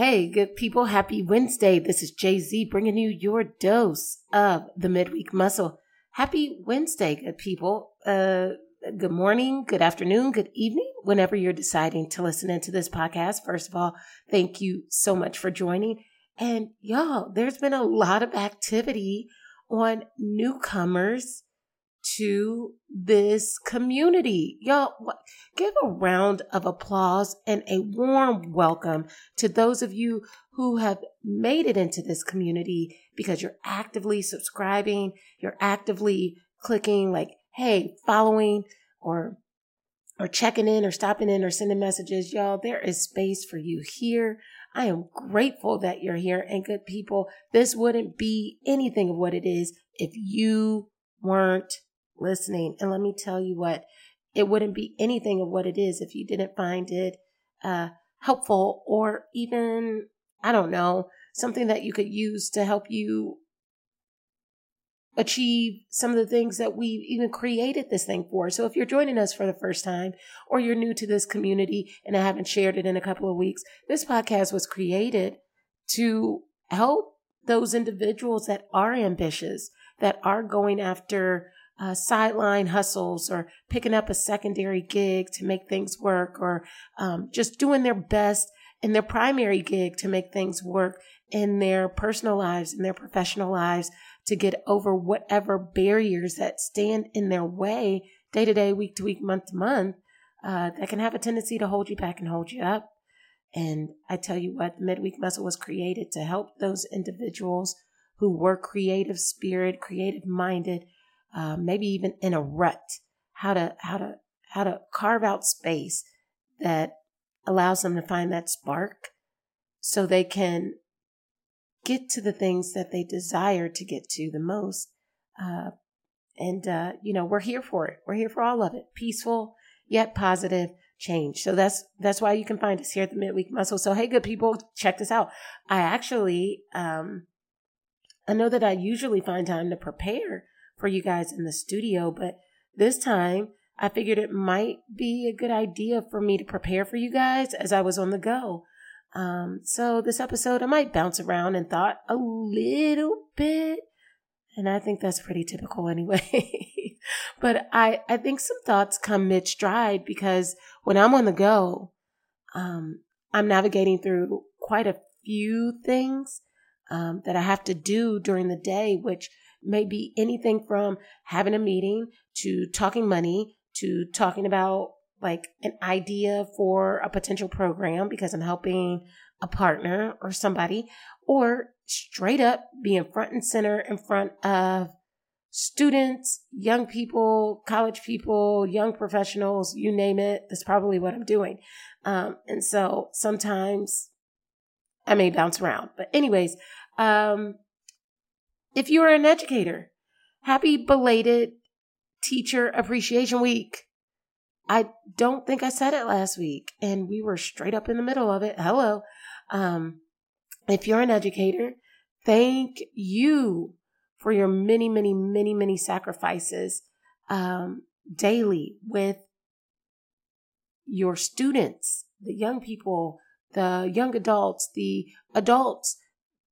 Hey, good people. Happy Wednesday. This is JZ bringing you your dose of the midweek muscle. Happy Wednesday, good people. Uh, good morning, good afternoon, good evening, whenever you're deciding to listen into this podcast. First of all, thank you so much for joining. And y'all, there's been a lot of activity on newcomers to this community. Y'all, give a round of applause and a warm welcome to those of you who have made it into this community because you're actively subscribing, you're actively clicking like, hey, following or or checking in or stopping in or sending messages. Y'all, there is space for you here. I am grateful that you're here and good people. This wouldn't be anything of what it is if you weren't listening. And let me tell you what, it wouldn't be anything of what it is if you didn't find it uh, helpful or even, I don't know, something that you could use to help you achieve some of the things that we even created this thing for. So if you're joining us for the first time or you're new to this community and I haven't shared it in a couple of weeks, this podcast was created to help those individuals that are ambitious, that are going after uh, sideline hustles or picking up a secondary gig to make things work or um, just doing their best in their primary gig to make things work in their personal lives, in their professional lives, to get over whatever barriers that stand in their way day to day, week to week, month to month, uh, that can have a tendency to hold you back and hold you up. And I tell you what, the midweek muscle was created to help those individuals who were creative spirit, creative minded, uh, maybe even in a rut, how to how to how to carve out space that allows them to find that spark so they can get to the things that they desire to get to the most. Uh, and, uh, you know, we're here for it. We're here for all of it. Peaceful, yet positive change. So that's, that's why you can find us here at the Midweek Muscle. So, hey, good people, check this out. I actually, um, I know that I usually find time to prepare for you guys in the studio, but this time I figured it might be a good idea for me to prepare for you guys as I was on the go. Um, so this episode, I might bounce around and thought a little bit, and I think that's pretty typical anyway. but I, I think some thoughts come mid stride because when I'm on the go, um, I'm navigating through quite a few things um, that I have to do during the day, which may be anything from having a meeting to talking money to talking about like an idea for a potential program because I'm helping a partner or somebody, or straight up being front and center in front of students, young people, college people, young professionals, you name it. That's probably what I'm doing. Um, and so sometimes I may bounce around. But, anyways, um, if you are an educator, happy belated Teacher Appreciation Week. I don't think I said it last week, and we were straight up in the middle of it. Hello. Um, if you're an educator, thank you for your many, many, many, many sacrifices um, daily with your students, the young people, the young adults, the adults,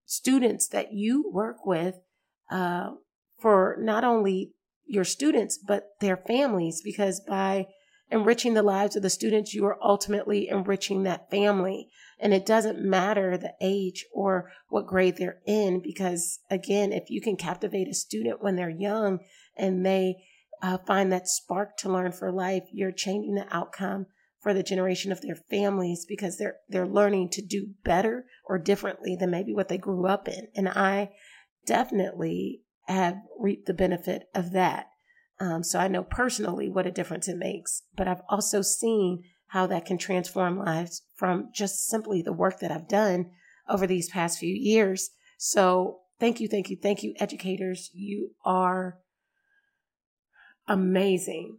students that you work with uh, for not only your students, but their families, because by enriching the lives of the students, you are ultimately enriching that family. And it doesn't matter the age or what grade they're in, because again, if you can captivate a student when they're young and they uh, find that spark to learn for life, you're changing the outcome for the generation of their families because they're they're learning to do better or differently than maybe what they grew up in. And I definitely have reaped the benefit of that. Um, so I know personally what a difference it makes, but I've also seen how that can transform lives from just simply the work that I've done over these past few years. So thank you, thank you, thank you, educators. You are amazing.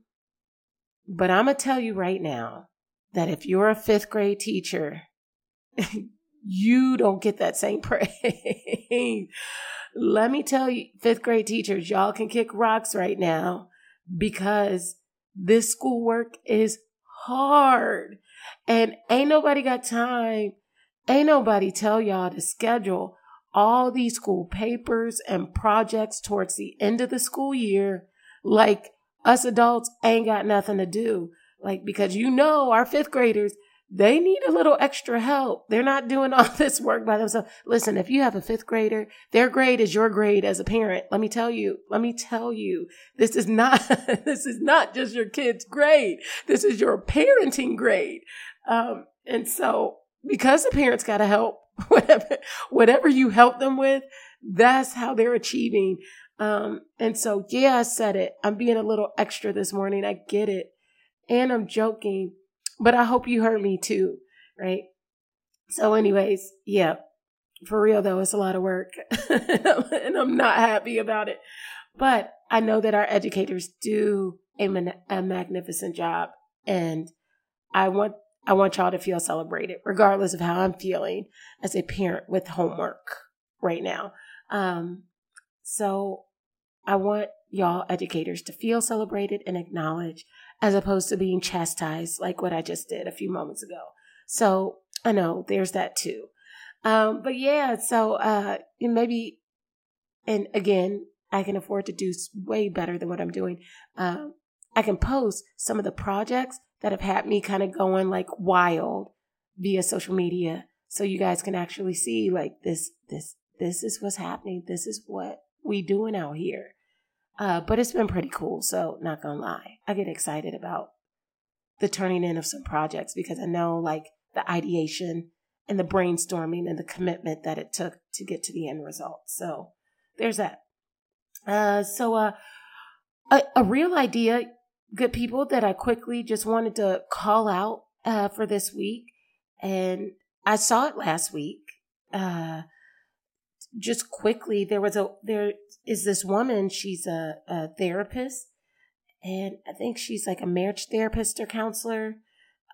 But I'm going to tell you right now that if you're a fifth grade teacher, you don't get that same praise. let me tell you, fifth grade teachers, y'all can kick rocks right now because this schoolwork is hard. And ain't nobody got time. Ain't nobody tell y'all to schedule all these school papers and projects towards the end of the school year. Like us adults ain't got nothing to do. Like, because you know, our fifth graders, they need a little extra help. They're not doing all this work by themselves. Listen, if you have a fifth grader, their grade is your grade as a parent. Let me tell you, let me tell you, this is not, this is not just your kid's grade. This is your parenting grade. Um, and so because the parents got to help, whatever, whatever you help them with, that's how they're achieving. Um, and so, yeah, I said it. I'm being a little extra this morning. I get it. And I'm joking but I hope you heard me too, right? So, anyways, yeah, for real though, it's a lot of work and I'm not happy about it. But I know that our educators do a, a magnificent job and I want I want y'all to feel celebrated, regardless of how I'm feeling as a parent with homework right now. Um, so I want y'all educators to feel celebrated and acknowledged as opposed to being chastised like what I just did a few moments ago. So I know there's that too. Um, but yeah, so uh, maybe, and again, I can afford to do way better than what I'm doing. Um, I can post some of the projects that have had me kind of going like wild via social media, so you guys can actually see like this, this, this is what's happening. This is what we doing out here. Uh, but it's been pretty cool. So, not gonna lie, I get excited about the turning in of some projects because I know like the ideation and the brainstorming and the commitment that it took to get to the end result. So, there's that. Uh, so, uh, a, a real idea, good people, that I quickly just wanted to call out uh, for this week, and I saw it last week. Uh, just quickly, there was a there is this woman. She's a, a therapist, and I think she's like a marriage therapist or counselor.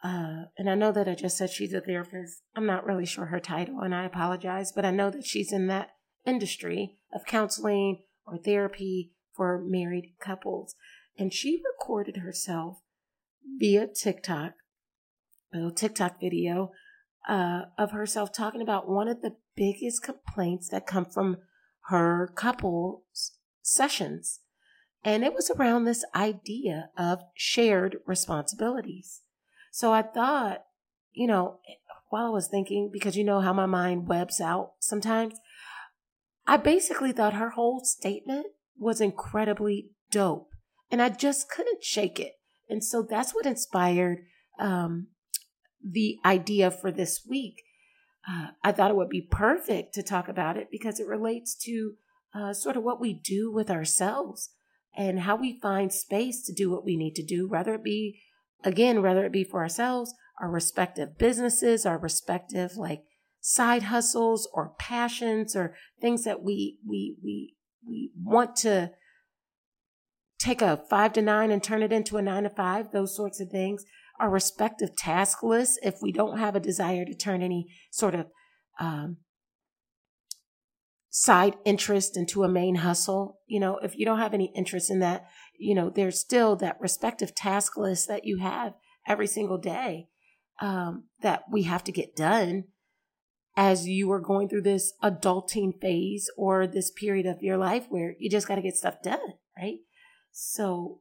Uh, and I know that I just said she's a therapist. I'm not really sure her title, and I apologize, but I know that she's in that industry of counseling or therapy for married couples. And she recorded herself via TikTok, a little TikTok video uh, of herself talking about one of the biggest complaints that come from her couple's sessions. And it was around this idea of shared responsibilities. So I thought, you know, while I was thinking, because you know how my mind webs out sometimes, I basically thought her whole statement was incredibly dope. And I just couldn't shake it. And so that's what inspired um, the idea for this week. Uh, I thought it would be perfect to talk about it because it relates to uh, sort of what we do with ourselves and how we find space to do what we need to do, whether it be, again, whether it be for ourselves, our respective businesses, our respective like side hustles or passions or things that we we we we want to take a five to nine and turn it into a nine to five, those sorts of things our respective task lists if we don't have a desire to turn any sort of um, side interest into a main hustle. You know, if you don't have any interest in that, you know, there's still that respective task list that you have every single day um, that we have to get done as you are going through this adulting phase or this period of your life where you just got to get stuff done, right? So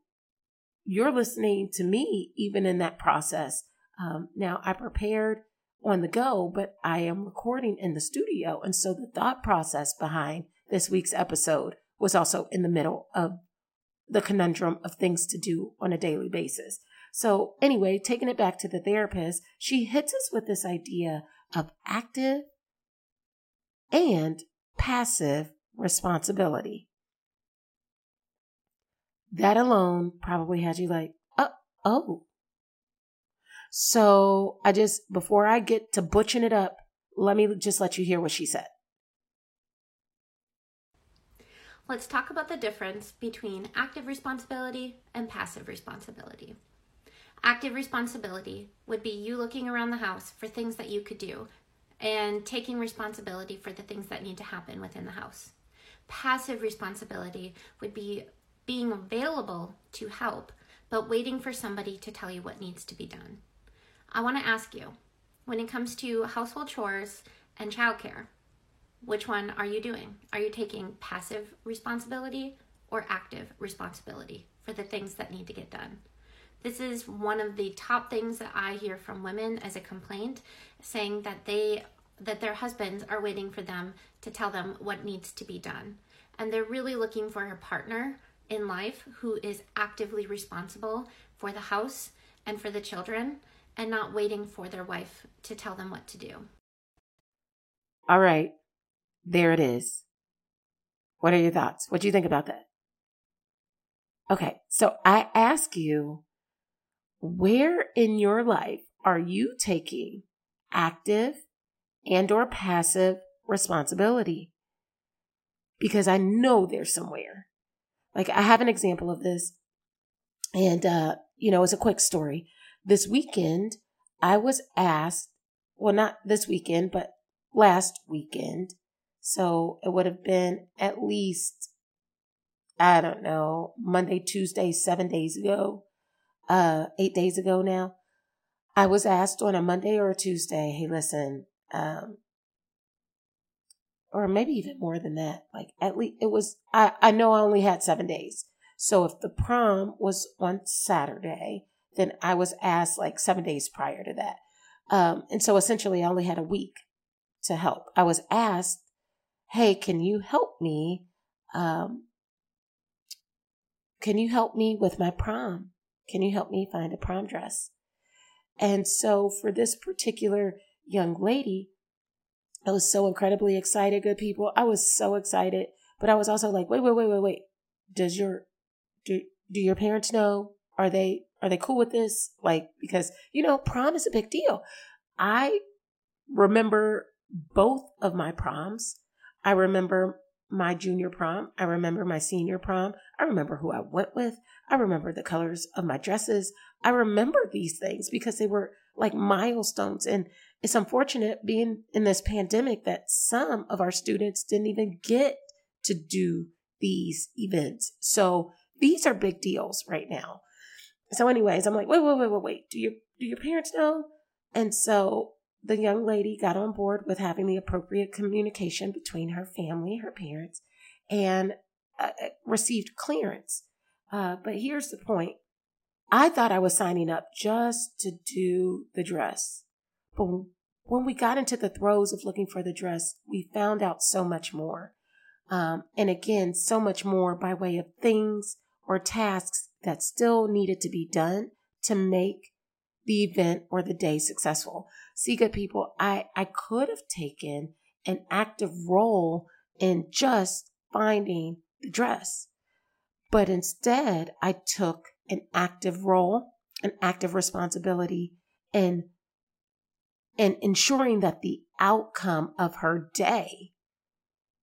you're listening to me even in that process. Um, now, I prepared on the go, but I am recording in the studio. And so the thought process behind this week's episode was also in the middle of the conundrum of things to do on a daily basis. So, anyway, taking it back to the therapist, she hits us with this idea of active and passive responsibility. That alone probably has you like, oh, oh. So I just, before I get to butching it up, let me just let you hear what she said. Let's talk about the difference between active responsibility and passive responsibility. Active responsibility would be you looking around the house for things that you could do and taking responsibility for the things that need to happen within the house. Passive responsibility would be being available to help, but waiting for somebody to tell you what needs to be done. I want to ask you when it comes to household chores and childcare, which one are you doing? Are you taking passive responsibility or active responsibility for the things that need to get done? This is one of the top things that I hear from women as a complaint saying that they that their husbands are waiting for them to tell them what needs to be done. And they're really looking for a partner in life who is actively responsible for the house and for the children and not waiting for their wife to tell them what to do. All right. There it is. What are your thoughts? What do you think about that? Okay. So I ask you, where in your life are you taking active and or passive responsibility? Because I know there's somewhere. Like I have an example of this. And uh, you know, it's a quick story. This weekend, I was asked, well, not this weekend, but last weekend. So it would have been at least, I don't know, Monday, Tuesday, seven days ago, uh, eight days ago now. I was asked on a Monday or a Tuesday, hey, listen, um, or maybe even more than that. Like at least it was, I, I know I only had seven days. So if the prom was on Saturday, then I was asked like seven days prior to that. Um, and so essentially I only had a week to help. I was asked, Hey, can you help me? Um, can you help me with my prom? Can you help me find a prom dress? And so for this particular young lady, I was so incredibly excited, good people. I was so excited, but I was also like, wait, wait, wait, wait, wait. Does your, do, do your parents know? Are they are they cool with this? Like, because, you know, prom is a big deal. I remember both of my proms. I remember my junior prom. I remember my senior prom. I remember who I went with. I remember the colors of my dresses. I remember these things because they were like milestones. And it's unfortunate being in this pandemic that some of our students didn't even get to do these events. So these are big deals right now. So, anyways, I'm like, wait, wait, wait, wait, wait. Do your do your parents know? And so the young lady got on board with having the appropriate communication between her family, her parents, and uh, uh, received clearance. Uh, but here's the point: I thought I was signing up just to do the dress, but when we got into the throes of looking for the dress, we found out so much more. Um, and again, so much more by way of things or tasks that still needed to be done to make the event or the day successful. See, good people, I, I could have taken an active role in just finding the dress, but instead I took an active role, an active responsibility in, in ensuring that the outcome of her day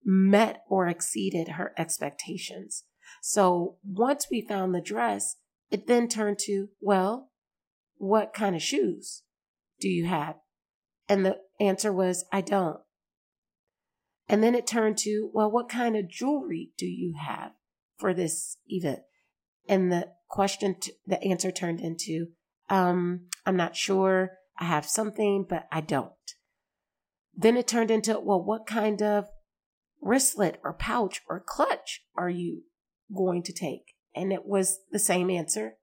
met or exceeded her expectations. So once we found the dress, it then turned to, well, what kind of shoes do you have? And the answer was, I don't. And then it turned to, well, what kind of jewelry do you have for this event? And the question, t- the answer turned into, um, I'm not sure. I have something, but I don't. Then it turned into, well, what kind of wristlet or pouch or clutch are you going to take? And it was the same answer.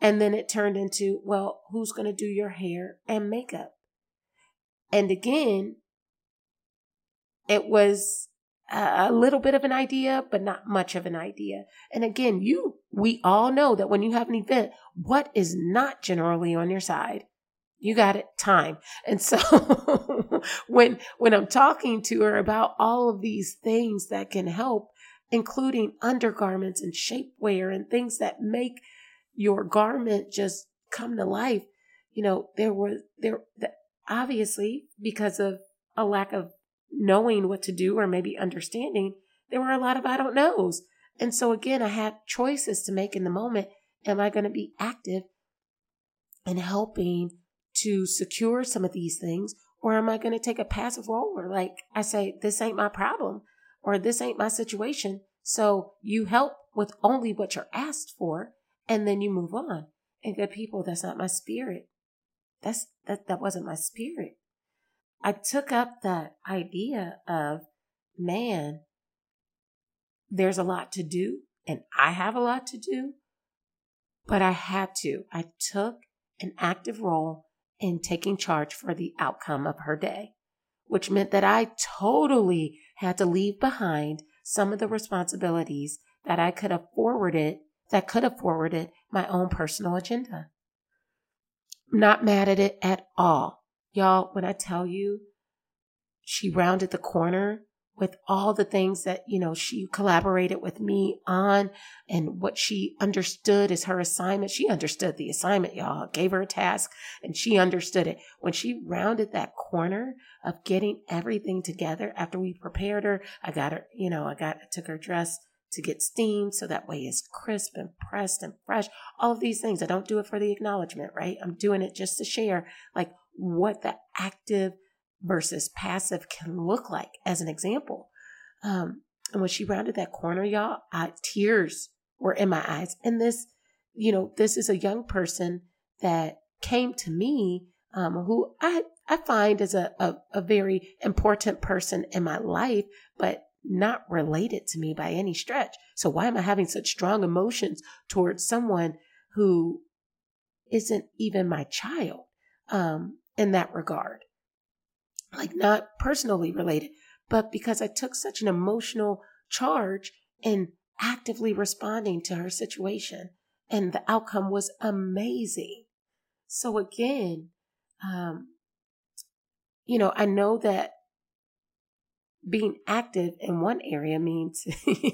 And then it turned into, well, who's going to do your hair and makeup? And again, it was a little bit of an idea, but not much of an idea. And again, you, we all know that when you have an event, what is not generally on your side? You got it, time. And so when, when I'm talking to her about all of these things that can help, including undergarments and shapewear and things that make your garment just come to life. You know, there were there obviously because of a lack of knowing what to do or maybe understanding, there were a lot of I don't knows. And so again, I had choices to make in the moment. Am I going to be active in helping to secure some of these things? Or am I going to take a passive role where like I say, this ain't my problem? or this ain't my situation. So you help with only what you're asked for and then you move on. And good people, that's not my spirit. That's that that wasn't my spirit. I took up that idea of man, there's a lot to do and I have a lot to do, but I had to. I took an active role in taking charge for the outcome of her day, which meant that I totally had to leave behind some of the responsibilities that I could have forwarded, that could have forwarded my own personal agenda. Not mad at it at all. Y'all, when I tell you she rounded the corner with all the things that, you know, she collaborated with me on and what she understood as her assignment. She understood the assignment, y'all. gave her a task and she understood it. When she rounded that corner of getting everything together after we prepared her, I got her, you know, I got, I took her dress to get steamed so that way it's crisp and pressed and fresh. All of these things. I don't do it for the acknowledgement, right? I'm doing it just to share like what the active versus passive can look like as an example. Um, and when she rounded that corner, y'all, I, tears were in my eyes. And this, you know, this is a young person that came to me, um, who I, I find is a, a, a very important person in my life, but not related to me by any stretch. So why am I having such strong emotions towards someone who isn't even my child um, in that regard? Like not personally related, but because I took such an emotional charge in actively responding to her situation. And the outcome was amazing. So again, um, you know, I know that being active in one area means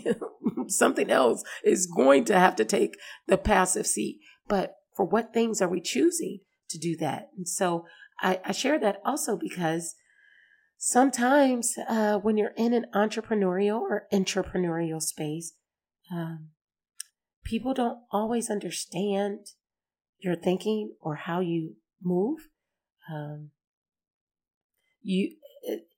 something else is going to have to take the passive seat. But for what things are we choosing to do that? And so I, I share that also because sometimes uh, when you're in an entrepreneurial or entrepreneurial space, um, people don't always understand your thinking or how you move. Um, you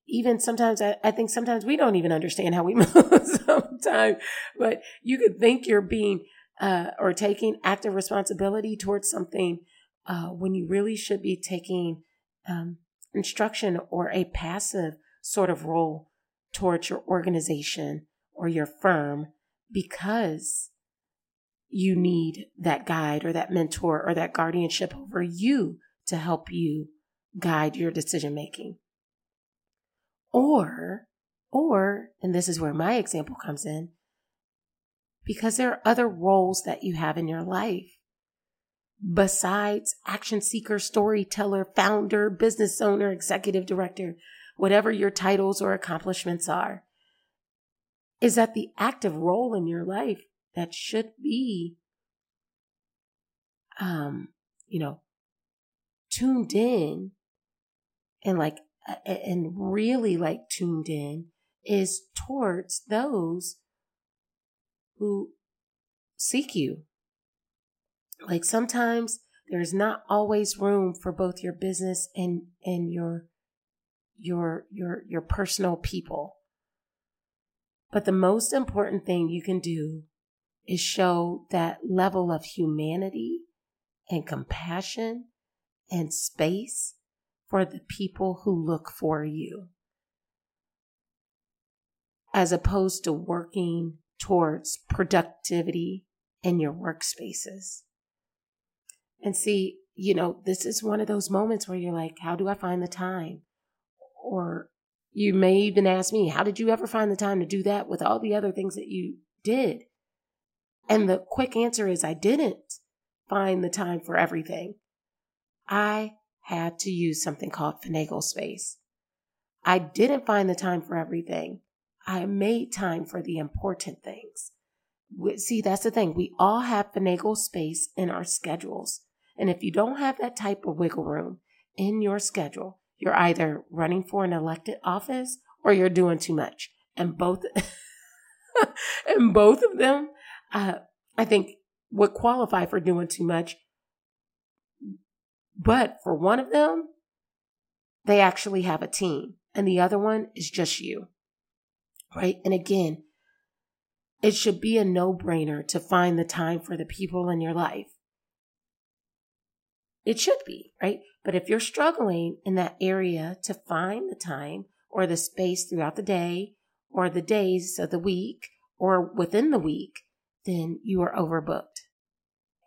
even sometimes I, I, think sometimes we don't even understand how we move sometimes, but you could think you're being uh, or taking active responsibility towards something uh, when you really should be taking um, instruction or a passive sort of role towards your organization or your firm because you need that guide or that mentor or that guardianship over you to help you guide your decision making. Or, or, and this is where my example comes in, because there are other roles that you have in your life besides action seeker, storyteller, founder, business owner, executive director, whatever your titles or accomplishments are. Is that the active role in your life that should be, um, you know, tuned in and like and really like tuned in is towards those who seek you. Like sometimes there's not always room for both your business and and your your your your personal people. But the most important thing you can do is show that level of humanity and compassion and space for the people who look for you, as opposed to working towards productivity in your workspaces. And see, you know, this is one of those moments where you're like, how do I find the time? Or you may even ask me, how did you ever find the time to do that with all the other things that you did? And the quick answer is I didn't find the time for everything. I had to use something called finagle space. I didn't find the time for everything. I made time for the important things. See, that's the thing. We all have finagle space in our schedules. And if you don't have that type of wiggle room in your schedule, you're either running for an elected office or you're doing too much. And both, and both of them, uh, I think would qualify for doing too much but for one of them, they actually have a team, and the other one is just you. right? And again, it should be a no brainer to find the time for the people in your life. It should be, right? But if you're struggling in that area to find the time or the space throughout the day or the days of the week or within the week, then you are overbooked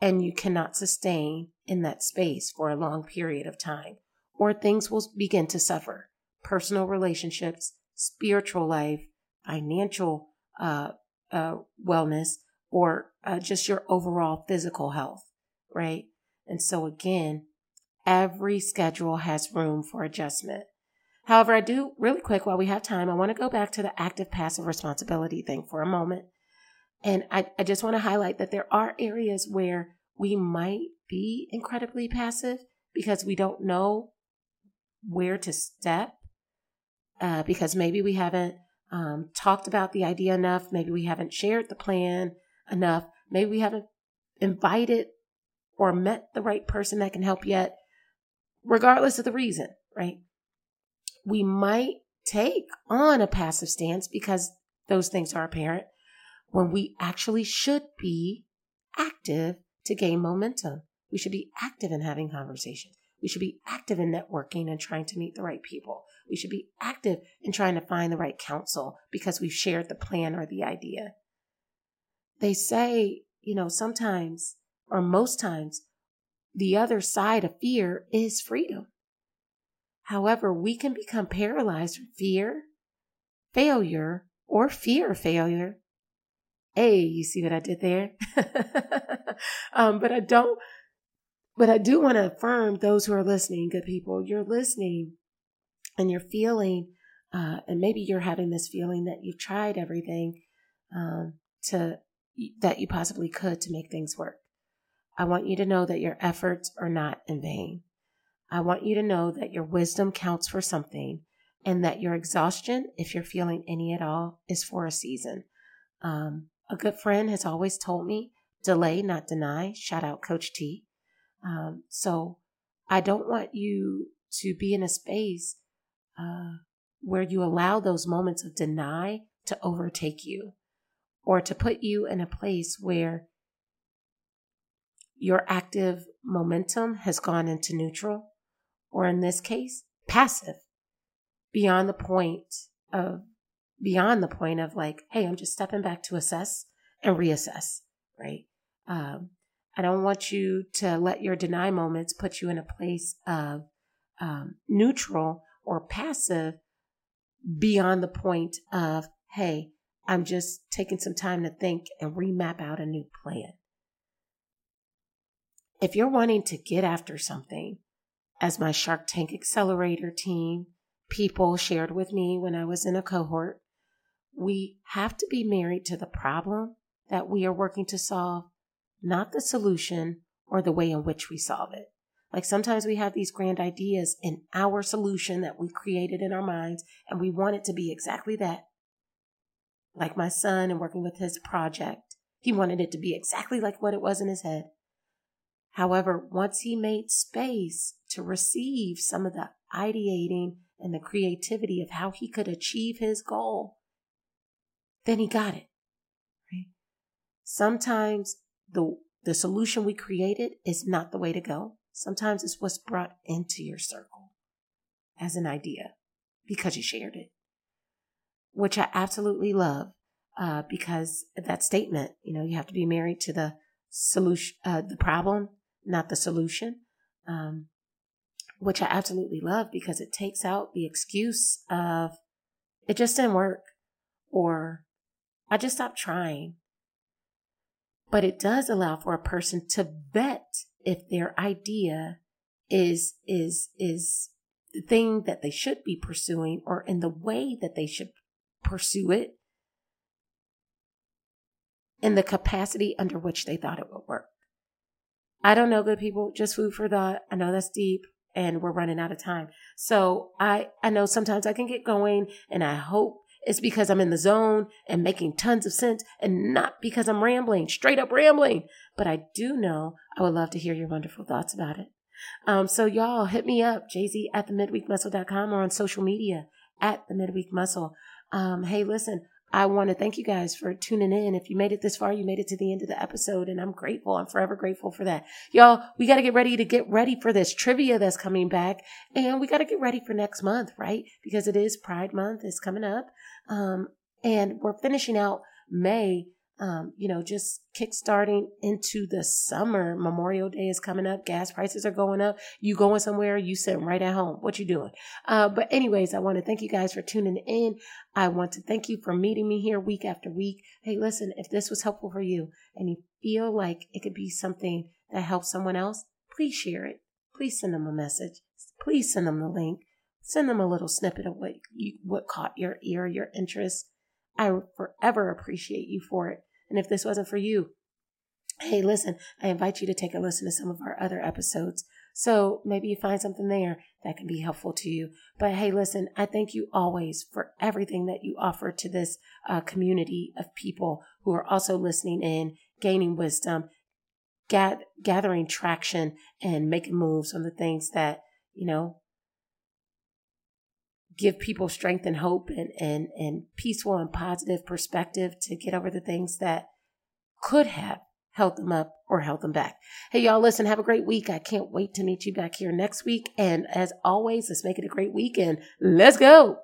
and you cannot sustain in that space for a long period of time, or things will begin to suffer. Personal relationships, spiritual life, financial uh, uh, wellness, or uh, just your overall physical health, right? And so, again, every schedule has room for adjustment. However, I do really quick while we have time, I want to go back to the active passive responsibility thing for a moment. And I, I just want to highlight that there are areas where we might be incredibly passive because we don't know where to step, uh, because maybe we haven't um, talked about the idea enough, maybe we haven't shared the plan enough, maybe we haven't invited or met the right person that can help yet, regardless of the reason, right? We might take on a passive stance because those things are apparent when we actually should be active to gain momentum. We should be active in having conversations. We should be active in networking and trying to meet the right people. We should be active in trying to find the right counsel because we've shared the plan or the idea. They say, you know, sometimes or most times, the other side of fear is freedom. However, we can become paralyzed with fear, failure, or fear of failure Hey, you see what I did there? um, but I don't, but I do want to affirm those who are listening, good people. You're listening and you're feeling, uh, and maybe you're having this feeling that you've tried everything um, to that you possibly could to make things work. I want you to know that your efforts are not in vain. I want you to know that your wisdom counts for something and that your exhaustion, if you're feeling any at all, is for a season. Um, a good friend has always told me delay, not deny. Shout out Coach T. Um, so I don't want you to be in a space uh, where you allow those moments of deny to overtake you or to put you in a place where your active momentum has gone into neutral, or in this case, passive, beyond the point of beyond the point of like, hey, I'm just stepping back to assess and reassess, right? Um, I don't want you to let your deny moments put you in a place of um, neutral or passive beyond the point of, hey, I'm just taking some time to think and remap out a new plan. If you're wanting to get after something, as my Shark Tank Accelerator team people shared with me when I was in a cohort, we have to be married to the problem that we are working to solve, not the solution or the way in which we solve it. Like sometimes we have these grand ideas in our solution that we created in our minds, and we want it to be exactly that. Like my son and working with his project, he wanted it to be exactly like what it was in his head. However, once he made space to receive some of the ideating and the creativity of how he could achieve his goal, then he got it. Right? Sometimes the the solution we created is not the way to go. Sometimes it's what's brought into your circle as an idea because you shared it, which I absolutely love uh, because that statement, you know, you have to be married to the solution, uh, the problem, not the solution, um, which I absolutely love because it takes out the excuse of it just didn't work or I just stopped trying. But it does allow for a person to vet if their idea is, is, is the thing that they should be pursuing or in the way that they should pursue it in the capacity under which they thought it would work. I don't know, good people, just food for thought. I know that's deep and we're running out of time. So I, I know sometimes I can get going and I hope it's because I'm in the zone and making tons of sense and not because I'm rambling, straight up rambling. But I do know I would love to hear your wonderful thoughts about it. Um, so y'all hit me up, jz at the midweekmuscle.com or on social media at the midweek muscle. Um, hey, listen, I want to thank you guys for tuning in. If you made it this far, you made it to the end of the episode, and I'm grateful. I'm forever grateful for that. Y'all, we got to get ready to get ready for this trivia that's coming back, and we got to get ready for next month, right? Because it is Pride Month, it's coming up. Um, and we're finishing out May um, you know, just kickstarting into the summer. Memorial Day is coming up. Gas prices are going up. You going somewhere? You sitting right at home? What you doing? Uh, but anyways, I want to thank you guys for tuning in. I want to thank you for meeting me here week after week. Hey, listen, if this was helpful for you and you feel like it could be something that helps someone else, please share it. Please send them a message. Please send them the link. Send them a little snippet of what you, what caught your ear, your interest. I forever appreciate you for it. And if this wasn't for you, hey, listen, I invite you to take a listen to some of our other episodes. So maybe you find something there that can be helpful to you. But hey, listen, I thank you always for everything that you offer to this uh, community of people who are also listening in, gaining wisdom, gathering traction, and making moves on the things that, you know, give people strength and hope and, and, and peaceful and positive perspective to get over the things that could have held them up or held them back. Hey, y'all, listen, have a great week. I can't wait to meet you back here next week. And as always, let's make it a great week and let's go.